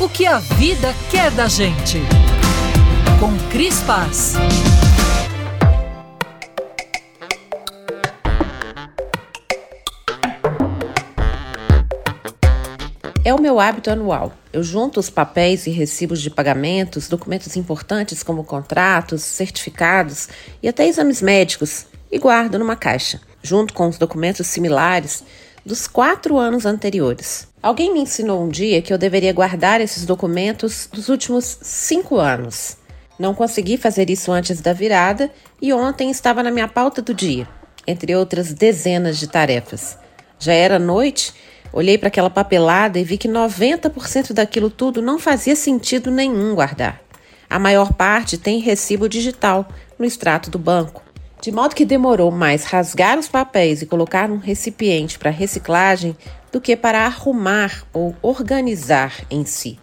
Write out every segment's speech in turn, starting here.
o que a vida quer da gente. Com Cris Paz. É o meu hábito anual. Eu junto os papéis e recibos de pagamentos, documentos importantes como contratos, certificados e até exames médicos e guardo numa caixa, junto com os documentos similares dos quatro anos anteriores. Alguém me ensinou um dia que eu deveria guardar esses documentos dos últimos cinco anos. Não consegui fazer isso antes da virada e ontem estava na minha pauta do dia, entre outras dezenas de tarefas. Já era noite, olhei para aquela papelada e vi que 90% daquilo tudo não fazia sentido nenhum guardar. A maior parte tem recibo digital no extrato do banco. De modo que demorou mais rasgar os papéis e colocar num recipiente para reciclagem do que para arrumar ou organizar em si.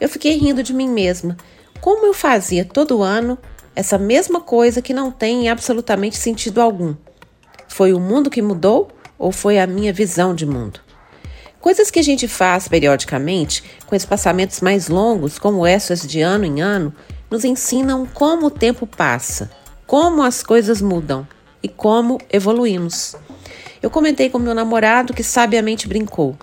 Eu fiquei rindo de mim mesma. Como eu fazia todo ano essa mesma coisa que não tem absolutamente sentido algum? Foi o mundo que mudou ou foi a minha visão de mundo? Coisas que a gente faz periodicamente, com espaçamentos mais longos, como essas de ano em ano, nos ensinam como o tempo passa como as coisas mudam e como evoluímos. Eu comentei com meu namorado que sabiamente brincou.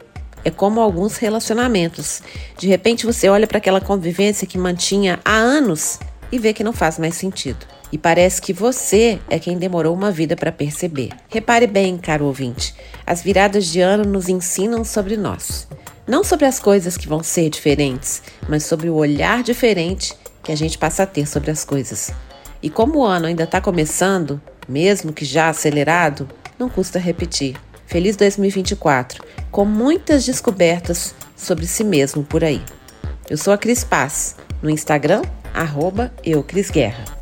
É como alguns relacionamentos. De repente você olha para aquela convivência que mantinha há anos e vê que não faz mais sentido. E parece que você é quem demorou uma vida para perceber. Repare bem, caro ouvinte, as viradas de ano nos ensinam sobre nós. Não sobre as coisas que vão ser diferentes, mas sobre o olhar diferente que a gente passa a ter sobre as coisas. E como o ano ainda está começando, mesmo que já acelerado, não custa repetir. Feliz 2024, com muitas descobertas sobre si mesmo por aí. Eu sou a Cris Paz, no Instagram, arroba eucrisguerra.